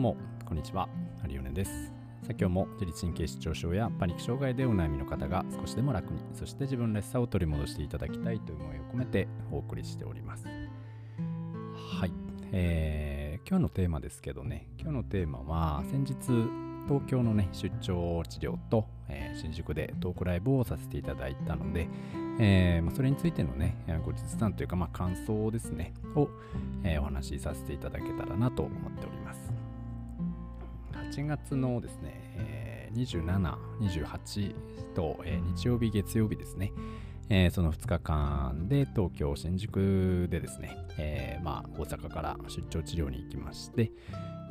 も、こんにちは。アリオネです。さあ今日も自律神経失調症やパニック障害でお悩みの方が少しでも楽に、そして自分らしさを取り戻していただきたいという思いを込めてお送りしております。はい。えー、今日のテーマですけどね、今日のテーマは先日、東京のね、出張治療と、えー、新宿でトークライブをさせていただいたので、えーまあ、それについてのね、ご実談というか、まあ、感想ですね、を、えー、お話しさせていただけたらなと思っております。8月のですね、えー、27、28と、えー、日曜日、月曜日ですね、えー、その2日間で東京、新宿でですね、えーまあ、大阪から出張治療に行きまして、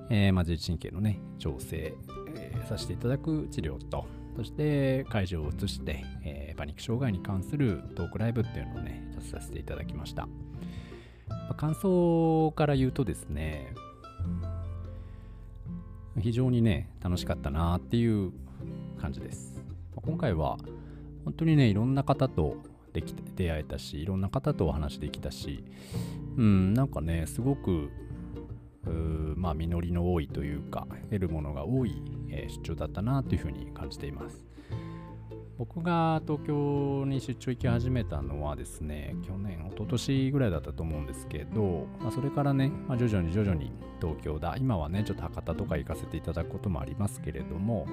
えーまあ、自律神経のね、調整、えー、させていただく治療と、そして会場を移して、えー、パニック障害に関するトークライブっていうのをね、させていただきました。まあ、感想から言うとですね、非常にね、楽しかったなっていう感じです。今回は本当にね、いろんな方とでき出会えたし、いろんな方とお話できたし、うん、なんかね、すごくまあ、実りの多いというか、得るものが多い、えー、出張だったなというふうに感じています。僕が東京に出張行き始めたのはですね、去年、一昨年ぐらいだったと思うんですけど、まあ、それからね、まあ、徐々に徐々に東京だ、今はね、ちょっと博多とか行かせていただくこともありますけれども、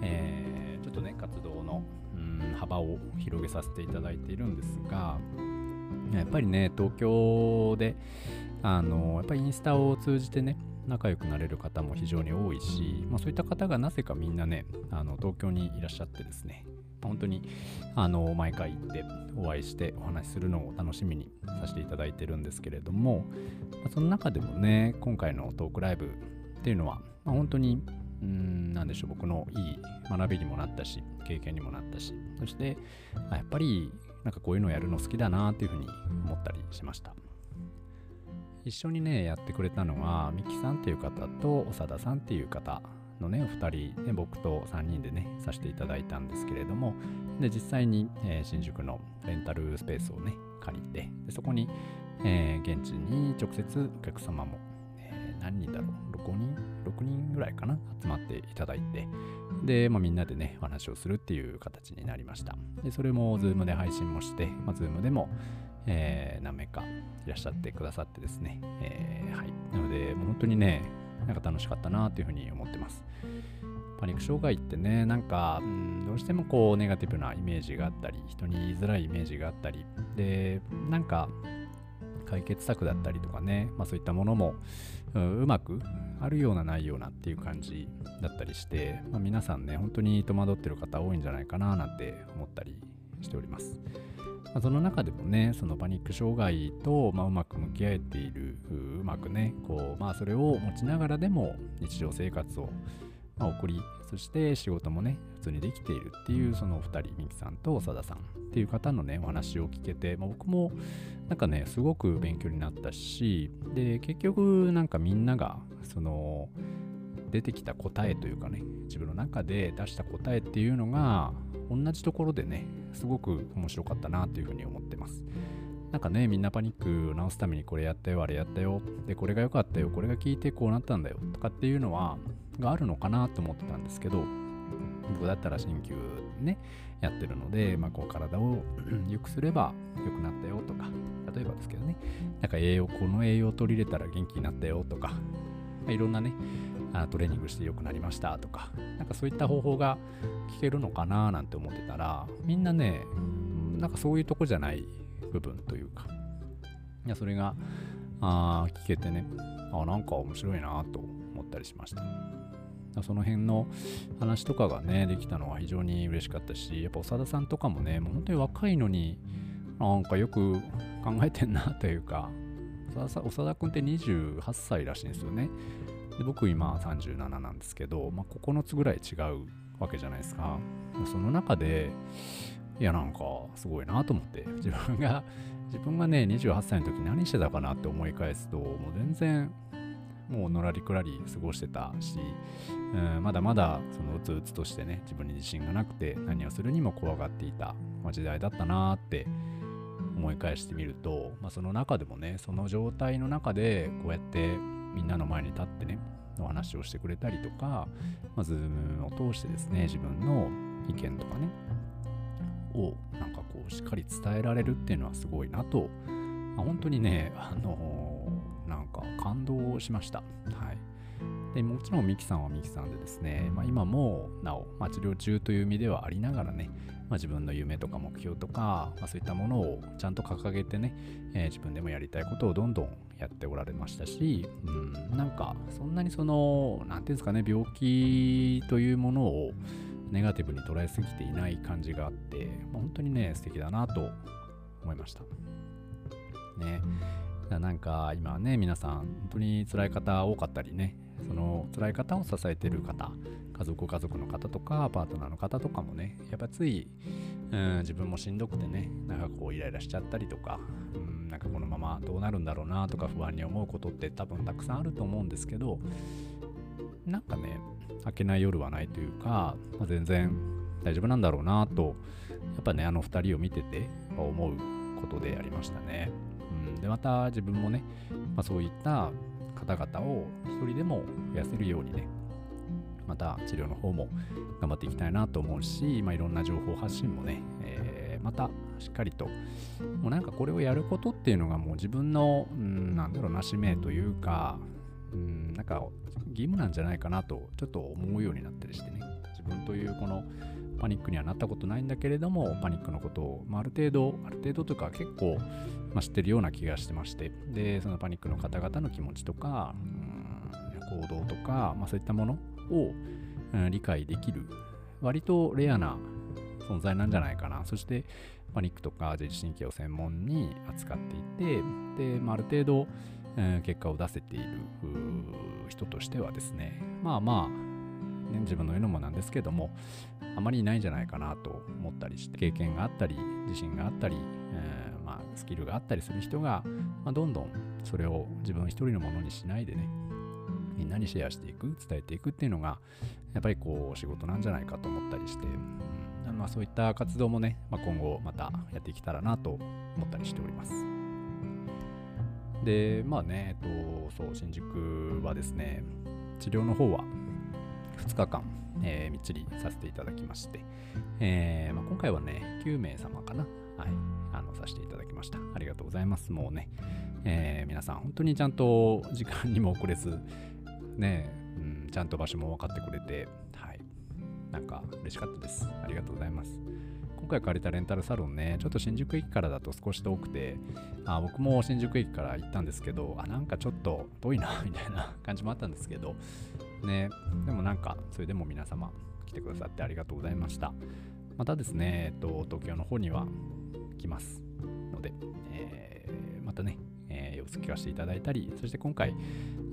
えー、ちょっとね、活動のうん幅を広げさせていただいているんですが、やっぱりね、東京で、あのやっぱりインスタを通じてね仲良くなれる方も非常に多いし、まあ、そういった方がなぜかみんなねあの東京にいらっしゃってですね本当にあの毎回行ってお会いしてお話しするのを楽しみにさせていただいてるんですけれども、ま、その中でもね今回のトークライブっていうのは、まあ、本当にうんなでしょう僕のいい学びにもなったし経験にもなったしそしてやっぱりなんかこういうのをやるの好きだなっていうふうに思ったりしました。一緒にねやってくれたのはミキさんっていう方と長田さんっていう方のねお二人で僕と3人でねさせていただいたんですけれどもで実際に、えー、新宿のレンタルスペースをね借りてでそこに、えー、現地に直接お客様も、えー、何人だろう6人6人ぐらいかな集まっていただいてで、まあ、みんなでねお話をするっていう形になりましたでそれも Zoom で配信もして、まあ、Zoom でもえー、何名かいらっしゃってくださってですね、えー、はい。なので、もう本当にね、なんか楽しかったなというふうに思ってます。パニック障害ってね、なんか、うん、どうしてもこう、ネガティブなイメージがあったり、人に言いづらいイメージがあったり、で、なんか、解決策だったりとかね、まあ、そういったものも、うまくあるようなないようなっていう感じだったりして、まあ、皆さんね、本当に戸惑ってる方多いんじゃないかななんて思ったりしております。まあ、その中でもね、そのパニック障害と、まあ、うまく向き合えている、うまくね、こう、まあ、それを持ちながらでも日常生活を、まあ、送り、そして仕事もね、普通にできているっていう、そのお二人、ミキさんと長田さんっていう方のね、お話を聞けて、まあ、僕もなんかね、すごく勉強になったし、で、結局なんかみんなが、その、出てきた答えというかね、自分の中で出した答えっていうのが、同じところでね、すごく面白かったなというふうに思ってます。なんかね、みんなパニックを治すためにこれやったよ、あれやったよ、で、これが良かったよ、これが効いてこうなったんだよとかっていうのは、があるのかなと思ってたんですけど、僕だったら鍼灸ね、やってるので、まあ、こう体を 良くすれば良くなったよとか、例えばですけどね、なんか栄養、この栄養を取り入れたら元気になったよとか、まあ、いろんなね、トレーニングして良くなりましたとか、なんかそういった方法が聞けるのかななんて思ってたら、みんなね、なんかそういうとこじゃない部分というか、いや、それが、あ聞けてね、あなんか面白いなと思ったりしました。その辺の話とかがね、できたのは非常に嬉しかったし、やっぱ長田さんとかもね、もう本当に若いのに、なんかよく考えてんなというか、長田君って28歳らしいんですよね。で僕今37なんですけど、まあ、9つぐらい違うわけじゃないですか。その中で、いやなんかすごいなと思って、自分が、自分がね、28歳の時何してたかなって思い返すと、もう全然、もうのらりくらり過ごしてたし、うん、まだまだそのうつうつとしてね、自分に自信がなくて何をするにも怖がっていた、ま、時代だったなって思い返してみると、まあ、その中でもね、その状態の中でこうやってみんなの前に立ってね、お話をしてくれたりとか、まあ、ズームを通してですね、自分の意見とかね、をなんかこうしっかり伝えられるっていうのはすごいなと、まあ、本当にね、あのー、なんか感動しました。はい。でもちろんミキさんはミキさんでですね、まあ、今もなお、まあ、治療中という意味ではありながらね、まあ、自分の夢とか目標とか、まあ、そういったものをちゃんと掲げてね、えー、自分でもやりたいことをどんどんやっておられましたし、うん、なんかそんなにその、なんていうんですかね、病気というものをネガティブに捉えすぎていない感じがあって、まあ、本当にね、素敵だなと思いました。ね。なんか今ね、皆さん本当に辛い方多かったりね、その辛い方を支えている方、家族家族の方とか、パートナーの方とかもね、やっぱつい、うん、自分もしんどくてね、なんかこうイライラしちゃったりとか、うん、なんかこのままどうなるんだろうなとか不安に思うことって多分たくさんあると思うんですけど、なんかね、明けない夜はないというか、まあ、全然大丈夫なんだろうなと、やっぱね、あの2人を見てて思うことでありましたね。うん、で、また自分もね、まあ、そういった方々を一人でも増やせるようにね、また治療の方も頑張っていきたいなと思うし、まあ、いろんな情報発信もね、えー、またしっかりと、もうなんかこれをやることっていうのがもう自分の、うん、なんだろうな、使命というか、うん、なんか義務なんじゃないかなとちょっと思うようになったりしてね。分というこのパニックにはなったことないんだけれどもパニックのことを、まあ、ある程度ある程度というか結構、まあ、知ってるような気がしてまして。でそのパニックの方々の気持ちとか、うん、行動とか、まあ、そういったものを、うん、理解できる。割とレアな存在なんじゃないかな。そしてパニックとか自律神経を専門に扱っていてで、まあ、ある程度え結果を出せている人としてはですね、まあまあ、ね、自分の言うのもなんですけども、あまりいないんじゃないかなと思ったりして、経験があったり、自信があったり、えー、まあ、スキルがあったりする人が、まあ、どんどんそれを自分一人のものにしないでね、みんなにシェアしていく、伝えていくっていうのが、やっぱりこう、仕事なんじゃないかと思ったりして、うんまあ、そういった活動もね、まあ、今後またやっていけたらなと思ったりしております。で、まあね、えっと、そう、新宿はですね、治療の方は2日間、えー、みっちりさせていただきまして、えーまあ、今回はね、9名様かな、はい、あの、させていただきました。ありがとうございます。もうね、えー、皆さん、本当にちゃんと時間にも遅れず、ね、うん、ちゃんと場所も分かってくれて、はい、なんか嬉しかったです。ありがとうございます。今回借りたレンタルサロンね、ちょっと新宿駅からだと少し遠くて、あ僕も新宿駅から行ったんですけど、あ、なんかちょっと遠いな、みたいな感じもあったんですけど、ね、でもなんか、それでも皆様来てくださってありがとうございました。またですね、えっと、東京の方には来ますので、えー、またね、えー、様子聞かせていただいたり、そして今回、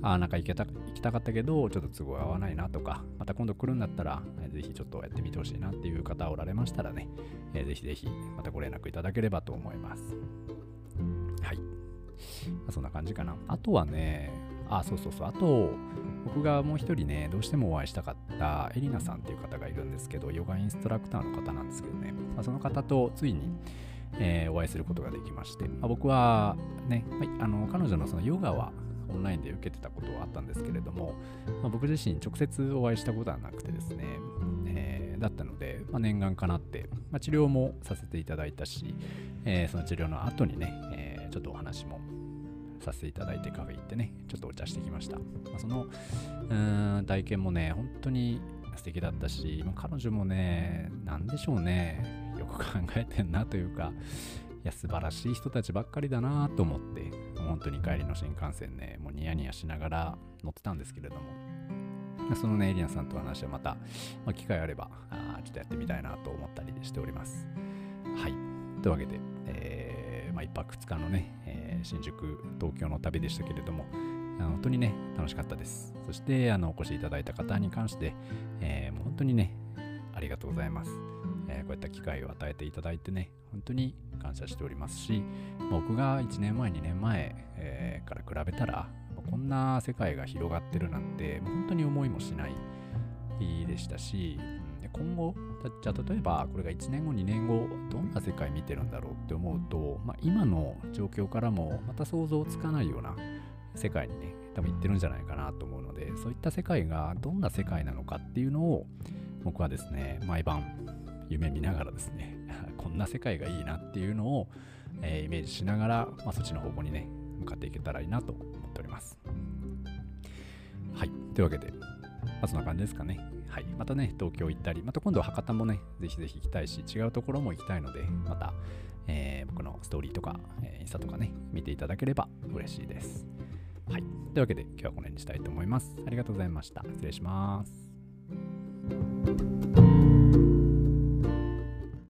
あなんか行けた行きたかったけど、ちょっと都合合わないなとか、また今度来るんだったら、えー、ぜひちょっとやってみてほしいなっていう方おられましたらね、えー、ぜひぜひまたご連絡いただければと思います。はい。まあ、そんな感じかな。あとはね、あ、そうそうそう、あと、僕がもう一人ね、どうしてもお会いしたかったエリナさんっていう方がいるんですけど、ヨガインストラクターの方なんですけどね、まあ、その方とついに、えー、お会いすることができまして、まあ、僕はね、まあ、あの彼女のそのヨガはオンラインで受けてたことはあったんですけれども、まあ、僕自身直接お会いしたことはなくてですね、えー、だったので、まあ、念願かなって、まあ、治療もさせていただいたし、えー、その治療の後にね、えー、ちょっとお話もさせていただいてカフェ行ってね、ちょっとお茶してきました。まあ、そのうん体験もね、本当に素敵だったしま、彼女もね、なんでしょうね、よく考えてんなというか、いや、素晴らしい人たちばっかりだなと思って、本当に帰りの新幹線ね、もうニヤニヤしながら乗ってたんですけれども、そのね、エリアさんと話はまた、まあ、機会あればあ、ちょっとやってみたいなと思ったりしております。はい。というわけで、えー、まあ、1泊2日のね、えー、新宿、東京の旅でしたけれども、本当にね、楽しかったです。そして、あの、お越しいただいた方に関して、えー、もう本当にね、ありがとうございます。えー、こういった機会を与えていただいてね、本当に感謝しておりますし、僕が1年前、2年前、えー、から比べたら、こんな世界が広がってるなんて、本当に思いもしないでしたし、今後、じゃあ例えばこれが1年後、2年後、どんな世界見てるんだろうって思うと、まあ、今の状況からもまた想像つかないような世界にね、多分行ってるんじゃないかなと思うので、そういった世界がどんな世界なのかっていうのを、僕はですね、毎晩夢見ながらですね、こんな世界がいいなっていうのを、えー、イメージしながら、まあ、そっちの方向にね、向かっていけたらいいなと思っております。はい。というわけで、まあ、そんな感じですかね。はい。またね、東京行ったり、また今度は博多もね、ぜひぜひ行きたいし、違うところも行きたいので、また、えー、僕のストーリーとか、えー、インスタとかね、見ていただければ嬉しいです。はい。というわけで、今日はこの辺にしたいと思います。ありがとうございました。失礼します。